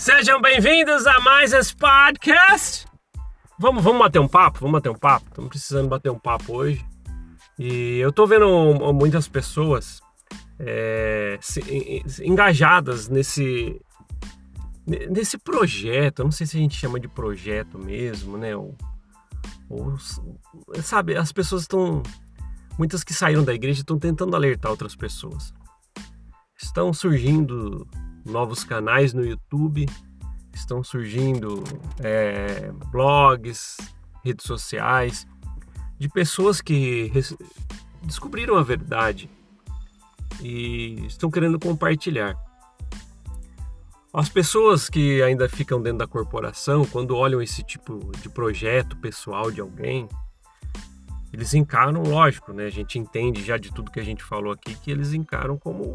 Sejam bem-vindos a mais esse podcast. Vamos, vamos bater um papo? Vamos bater um papo? Estamos precisando bater um papo hoje. E eu tô vendo muitas pessoas é, se, engajadas nesse nesse projeto. Eu não sei se a gente chama de projeto mesmo, né? Ou, ou sabe, as pessoas estão muitas que saíram da igreja estão tentando alertar outras pessoas. Estão surgindo novos canais no YouTube, estão surgindo é, blogs, redes sociais, de pessoas que descobriram a verdade e estão querendo compartilhar. As pessoas que ainda ficam dentro da corporação, quando olham esse tipo de projeto pessoal de alguém, eles encaram, lógico, né? A gente entende já de tudo que a gente falou aqui que eles encaram como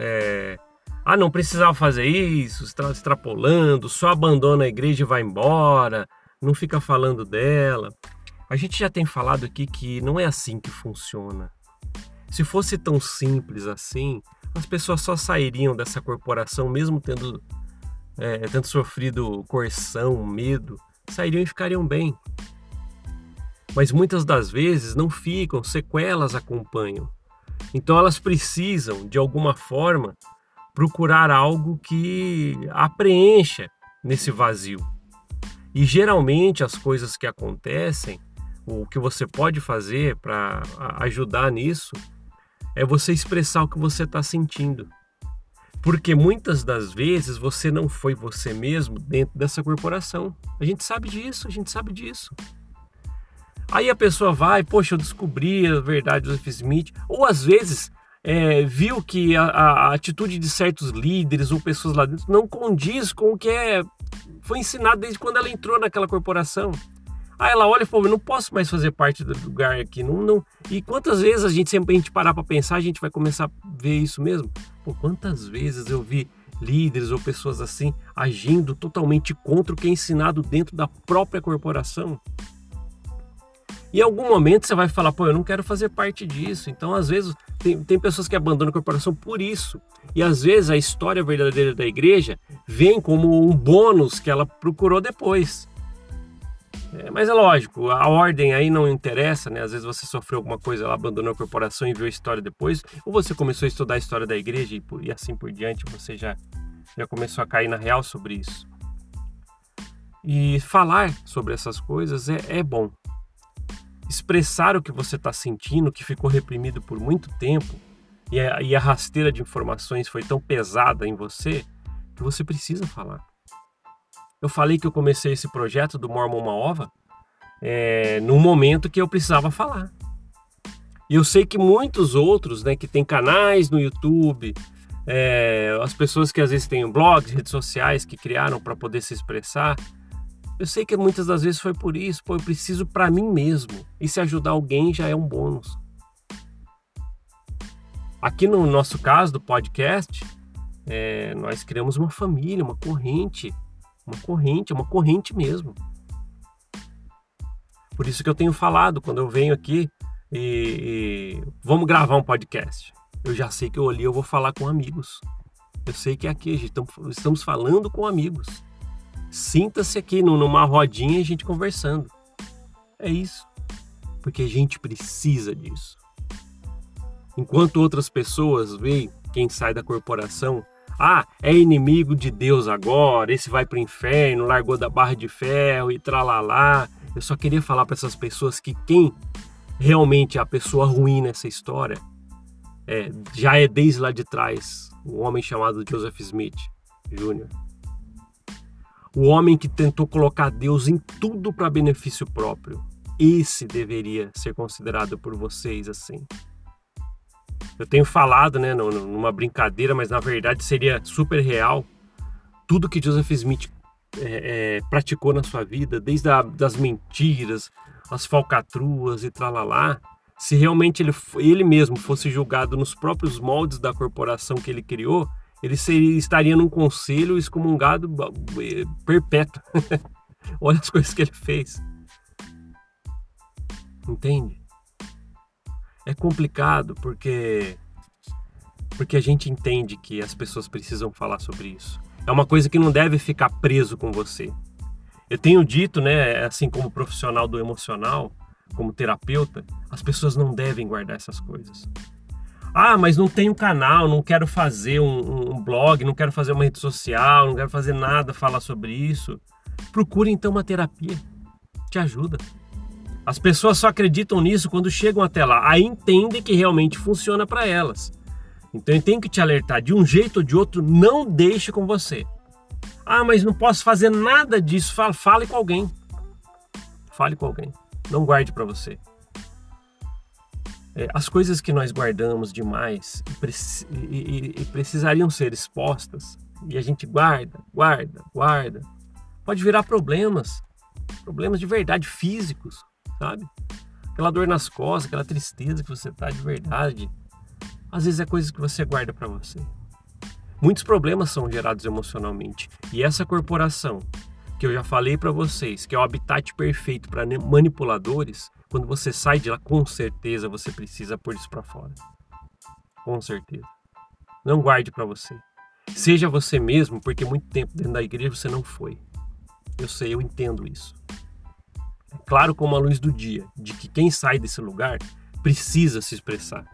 é, ah, não precisava fazer isso, extrapolando, só abandona a igreja e vai embora, não fica falando dela. A gente já tem falado aqui que não é assim que funciona. Se fosse tão simples assim, as pessoas só sairiam dessa corporação, mesmo tendo, é, tendo sofrido coerção, medo, sairiam e ficariam bem. Mas muitas das vezes não ficam, sequelas acompanham. Então elas precisam, de alguma forma, procurar algo que a preencha nesse vazio. E geralmente as coisas que acontecem, o que você pode fazer para ajudar nisso, é você expressar o que você está sentindo. Porque muitas das vezes você não foi você mesmo dentro dessa corporação. A gente sabe disso, a gente sabe disso. Aí a pessoa vai, poxa, eu descobri a verdade do Smith. Ou às vezes é, viu que a, a, atitude de certos líderes ou pessoas lá dentro não condiz com o que é, foi ensinado desde quando ela entrou naquela corporação. Aí ela olha e fala, não posso mais fazer parte do lugar aqui. Não, não. E quantas vezes a gente sempre a gente parar para pensar, a gente vai começar a ver isso mesmo? Pô, quantas vezes eu vi líderes ou pessoas assim agindo totalmente contra o que é ensinado dentro da própria corporação? Em algum momento você vai falar, pô, eu não quero fazer parte disso. Então, às vezes, tem, tem pessoas que abandonam a corporação por isso. E às vezes a história verdadeira da igreja vem como um bônus que ela procurou depois. É, mas é lógico, a ordem aí não interessa, né? Às vezes você sofreu alguma coisa, ela abandonou a corporação e viu a história depois, ou você começou a estudar a história da igreja e, e assim por diante, você já, já começou a cair na real sobre isso. E falar sobre essas coisas é, é bom, expressar o que você está sentindo, que ficou reprimido por muito tempo, e a, e a rasteira de informações foi tão pesada em você, que você precisa falar. Eu falei que eu comecei esse projeto do Mormon Uma Ova é, no momento que eu precisava falar. E eu sei que muitos outros, né, que têm canais no YouTube, é, as pessoas que às vezes têm blogs, redes sociais que criaram para poder se expressar, eu sei que muitas das vezes foi por isso, pô, eu preciso para mim mesmo. E se ajudar alguém já é um bônus. Aqui no nosso caso do podcast, é, nós criamos uma família, uma corrente, uma corrente, uma corrente mesmo. Por isso que eu tenho falado quando eu venho aqui e, e vamos gravar um podcast. Eu já sei que eu olhei, eu vou falar com amigos. Eu sei que é aqui estamos falando com amigos. Sinta-se aqui numa rodinha e a gente conversando. É isso. Porque a gente precisa disso. Enquanto outras pessoas veem quem sai da corporação, ah, é inimigo de Deus agora, esse vai para o inferno, largou da barra de ferro e tralalá. Eu só queria falar para essas pessoas que quem realmente é a pessoa ruim nessa história é, já é desde lá de trás um homem chamado Joseph Smith Jr. O homem que tentou colocar Deus em tudo para benefício próprio. Esse deveria ser considerado por vocês assim. Eu tenho falado, né, numa brincadeira, mas na verdade seria super real. Tudo que Joseph Smith é, é, praticou na sua vida, desde a, das mentiras, as falcatruas e tralalá, se realmente ele, ele mesmo fosse julgado nos próprios moldes da corporação que ele criou, ele seria, estaria num conselho excomungado perpétuo. Olha as coisas que ele fez. Entende? É complicado porque porque a gente entende que as pessoas precisam falar sobre isso. É uma coisa que não deve ficar preso com você. Eu tenho dito, né, assim como profissional do emocional, como terapeuta, as pessoas não devem guardar essas coisas. Ah, mas não tenho canal, não quero fazer um, um, blog, não quero fazer uma rede social, não quero fazer nada falar sobre isso. Procure então uma terapia. Te ajuda. As pessoas só acreditam nisso quando chegam até lá. Aí entendem que realmente funciona para elas. Então eu tenho que te alertar, de um jeito ou de outro, não deixe com você. Ah, mas não posso fazer nada disso. Fale com alguém. Fale com alguém. Não guarde para você. É, as coisas que nós guardamos demais e, e, e precisariam ser expostas e a gente guarda, guarda, guarda, pode virar problemas, problemas de verdade físicos, sabe? Aquela dor nas costas, aquela tristeza que você tá de verdade, às vezes é coisas que você guarda para você. Muitos problemas são gerados emocionalmente e essa corporação que eu já falei para vocês, que é o habitat perfeito para manipuladores, quando você sai de lá, com certeza você precisa pôr isso para fora. Com certeza. Não guarde para você. Seja você mesmo, porque muito tempo dentro da igreja você não foi. Eu sei, eu entendo isso. É claro como a luz do dia, de que quem sai desse lugar precisa se expressar.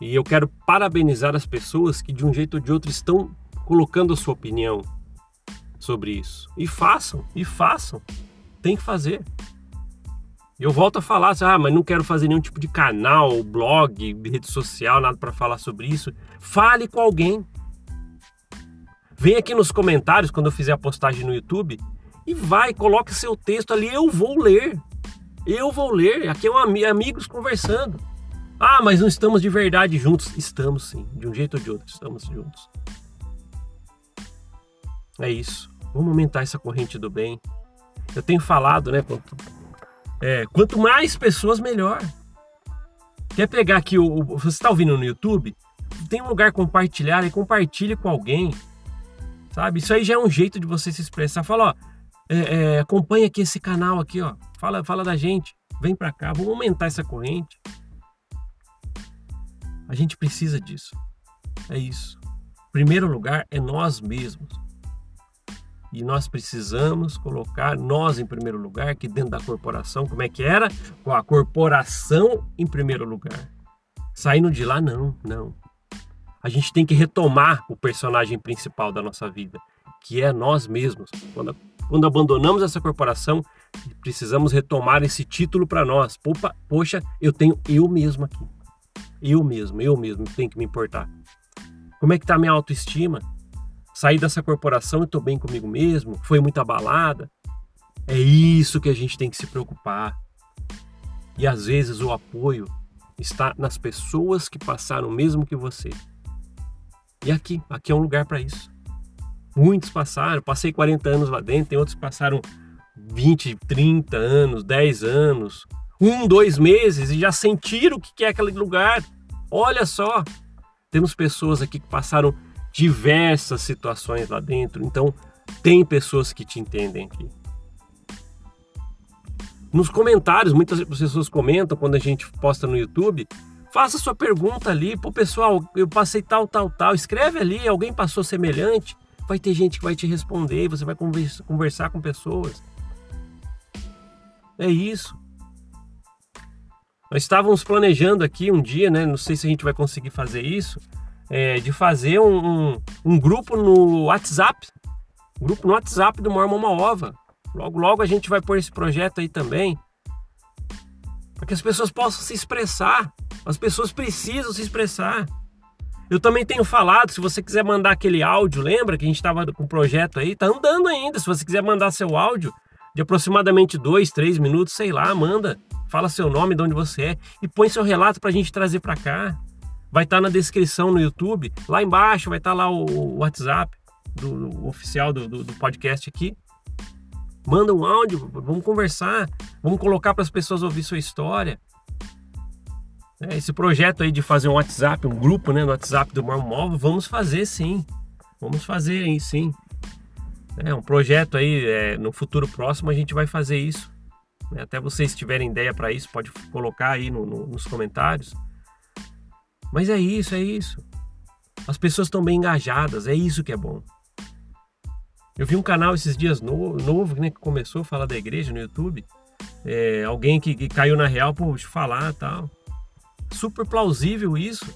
E eu quero parabenizar as pessoas que de um jeito ou de outro estão colocando a sua opinião, sobre isso. E façam, e façam. Tem que fazer. Eu volto a falar, assim, ah, mas não quero fazer nenhum tipo de canal, blog, rede social, nada para falar sobre isso. Fale com alguém. Vem aqui nos comentários quando eu fizer a postagem no YouTube e vai, coloque seu texto ali, eu vou ler. Eu vou ler. Aqui é um am amigos conversando. Ah, mas não estamos de verdade juntos. Estamos sim, de um jeito ou de outro, estamos juntos. É isso. Vamos aumentar essa corrente do bem. Eu tenho falado, né? Quanto, é, quanto mais pessoas, melhor. Quer pegar aqui o. o você está ouvindo no YouTube? Tem um lugar compartilhar e compartilhe com alguém. Sabe? Isso aí já é um jeito de você se expressar. Fala, ó, é, é, acompanha aqui esse canal aqui, ó. Fala, fala da gente. Vem para cá, vamos aumentar essa corrente. A gente precisa disso. É isso. Primeiro lugar é nós mesmos. E nós precisamos colocar nós em primeiro lugar, que dentro da corporação, como é que era? Com a corporação em primeiro lugar. Saindo de lá, não, não. A gente tem que retomar o personagem principal da nossa vida, que é nós mesmos. Quando, quando abandonamos essa corporação, precisamos retomar esse título para nós. Poxa, poxa, eu tenho eu mesmo aqui. Eu mesmo, eu mesmo tenho que me importar. Como é que está a minha autoestima? Saí dessa corporação e estou bem comigo mesmo, foi muito abalada. É isso que a gente tem que se preocupar. E às vezes o apoio está nas pessoas que passaram o mesmo que você. E aqui, aqui é um lugar para isso. Muitos passaram, passei 40 anos lá dentro, tem outros que passaram 20, 30 anos, 10 anos, um, dois meses e já sentiram o que é aquele lugar. Olha só, temos pessoas aqui que passaram diversas situações lá dentro. Então, tem pessoas que te entendem aqui. Nos comentários, muitas pessoas comentam quando a gente posta no YouTube. Faça sua pergunta ali, pô pessoal, eu passei tal, tal, tal. Escreve ali, alguém passou semelhante. Vai ter gente que vai te responder, você vai conversar com pessoas. É isso. Nós estávamos planejando aqui um dia, né? Não sei se a gente vai conseguir fazer isso, é, de fazer um, um, um, grupo no WhatsApp, grupo no WhatsApp do Mormon Uma Ova. Logo, logo a gente vai pôr esse projeto aí também, para que as pessoas possam se expressar. As pessoas precisam se expressar. Eu também tenho falado, se você quiser mandar aquele áudio, lembra que a gente estava com o projeto aí, tá andando ainda. Se você quiser mandar seu áudio de aproximadamente dois, três minutos, sei lá, manda. Fala seu nome, de onde você é e põe seu relato para a gente trazer para cá. Vai estar tá na descrição no YouTube. Lá embaixo vai estar tá lá o WhatsApp do, do oficial do, do, do, podcast aqui. Manda um áudio, vamos conversar, vamos colocar para as pessoas ouvir sua história. É, esse projeto aí de fazer um WhatsApp, um grupo né, no WhatsApp do Mormon Móvel, vamos fazer sim. Vamos fazer aí sim. É um projeto aí, é, no futuro próximo a gente vai fazer isso. Até vocês tiverem ideia para isso, pode colocar aí no, no, nos comentários. Mas é isso, é isso. As pessoas estão bem engajadas, é isso que é bom. Eu vi um canal esses dias novo, novo né, que começou a falar da igreja no YouTube. É, alguém que, que, caiu na real por falar tal. Super plausível isso.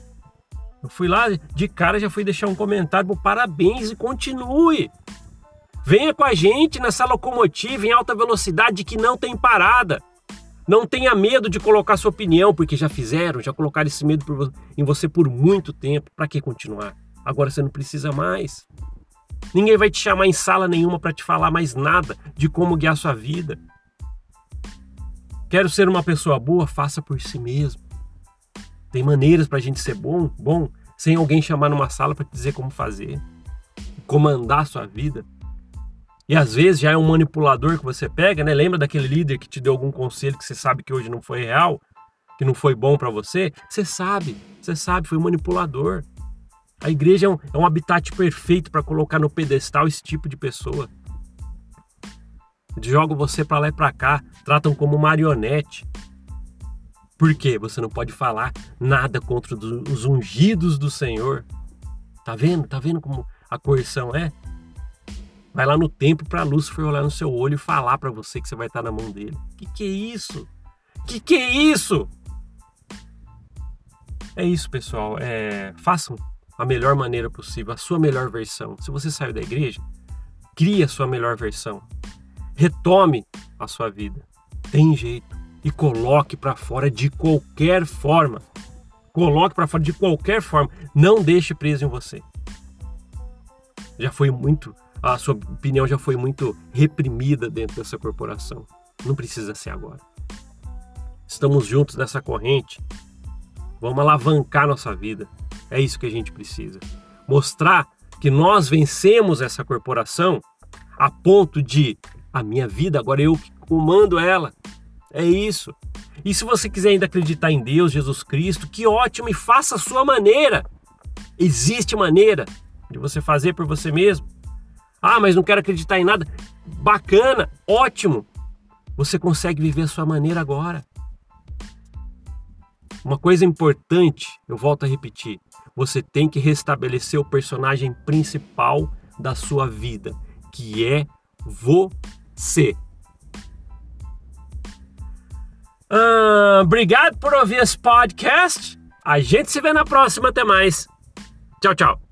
Eu fui lá, de cara já fui deixar um comentário, parabéns e continue. Venha com a gente nessa locomotiva em alta velocidade que não tem parada. Não tenha medo de colocar sua opinião, porque já fizeram, já colocaram esse medo em você por muito tempo. Para que continuar? Agora você não precisa mais. Ninguém vai te chamar em sala nenhuma para te falar mais nada de como guiar sua vida. Quero ser uma pessoa boa, faça por si mesmo. Tem maneiras para a gente ser bom, bom, sem alguém chamar numa sala para te dizer como fazer, comandar a sua vida. E às vezes já é um manipulador que você pega, né? Lembra daquele líder que te deu algum conselho que você sabe que hoje não foi real, que não foi bom para você? Você sabe, você sabe, foi um manipulador. A igreja é um, é um habitat perfeito para colocar no pedestal esse tipo de pessoa. Jogam você para lá e para cá, tratam como marionete. Por quê? Você não pode falar nada contra os ungidos do Senhor. Tá vendo? Tá vendo como a coerção é? Vai lá no templo para Lúcifer olhar no seu olho e falar para você que você vai estar na mão dele. Que que é isso? Que que é isso? É isso, pessoal. É, façam a melhor maneira possível, a sua melhor versão. Se você saiu da igreja, crie a sua melhor versão. Retome a sua vida. Tem jeito e coloque para fora de qualquer forma. Coloque para fora de qualquer forma. Não deixe preso em você. Já foi muito a sua opinião já foi muito reprimida dentro dessa corporação. Não precisa ser agora. Estamos juntos nessa corrente. Vamos alavancar nossa vida. É isso que a gente precisa. Mostrar que nós vencemos essa corporação a ponto de a minha vida agora eu comando ela. É isso. E se você quiser ainda acreditar em Deus, Jesus Cristo, que ótimo e faça a sua maneira. Existe maneira de você fazer por você mesmo. Ah, mas não quero acreditar em nada. Bacana, ótimo. Você consegue viver a sua maneira agora. Uma coisa importante, eu volto a repetir: você tem que restabelecer o personagem principal da sua vida, que é você. Ah, obrigado por ouvir esse podcast. A gente se vê na próxima. Até mais. Tchau, tchau.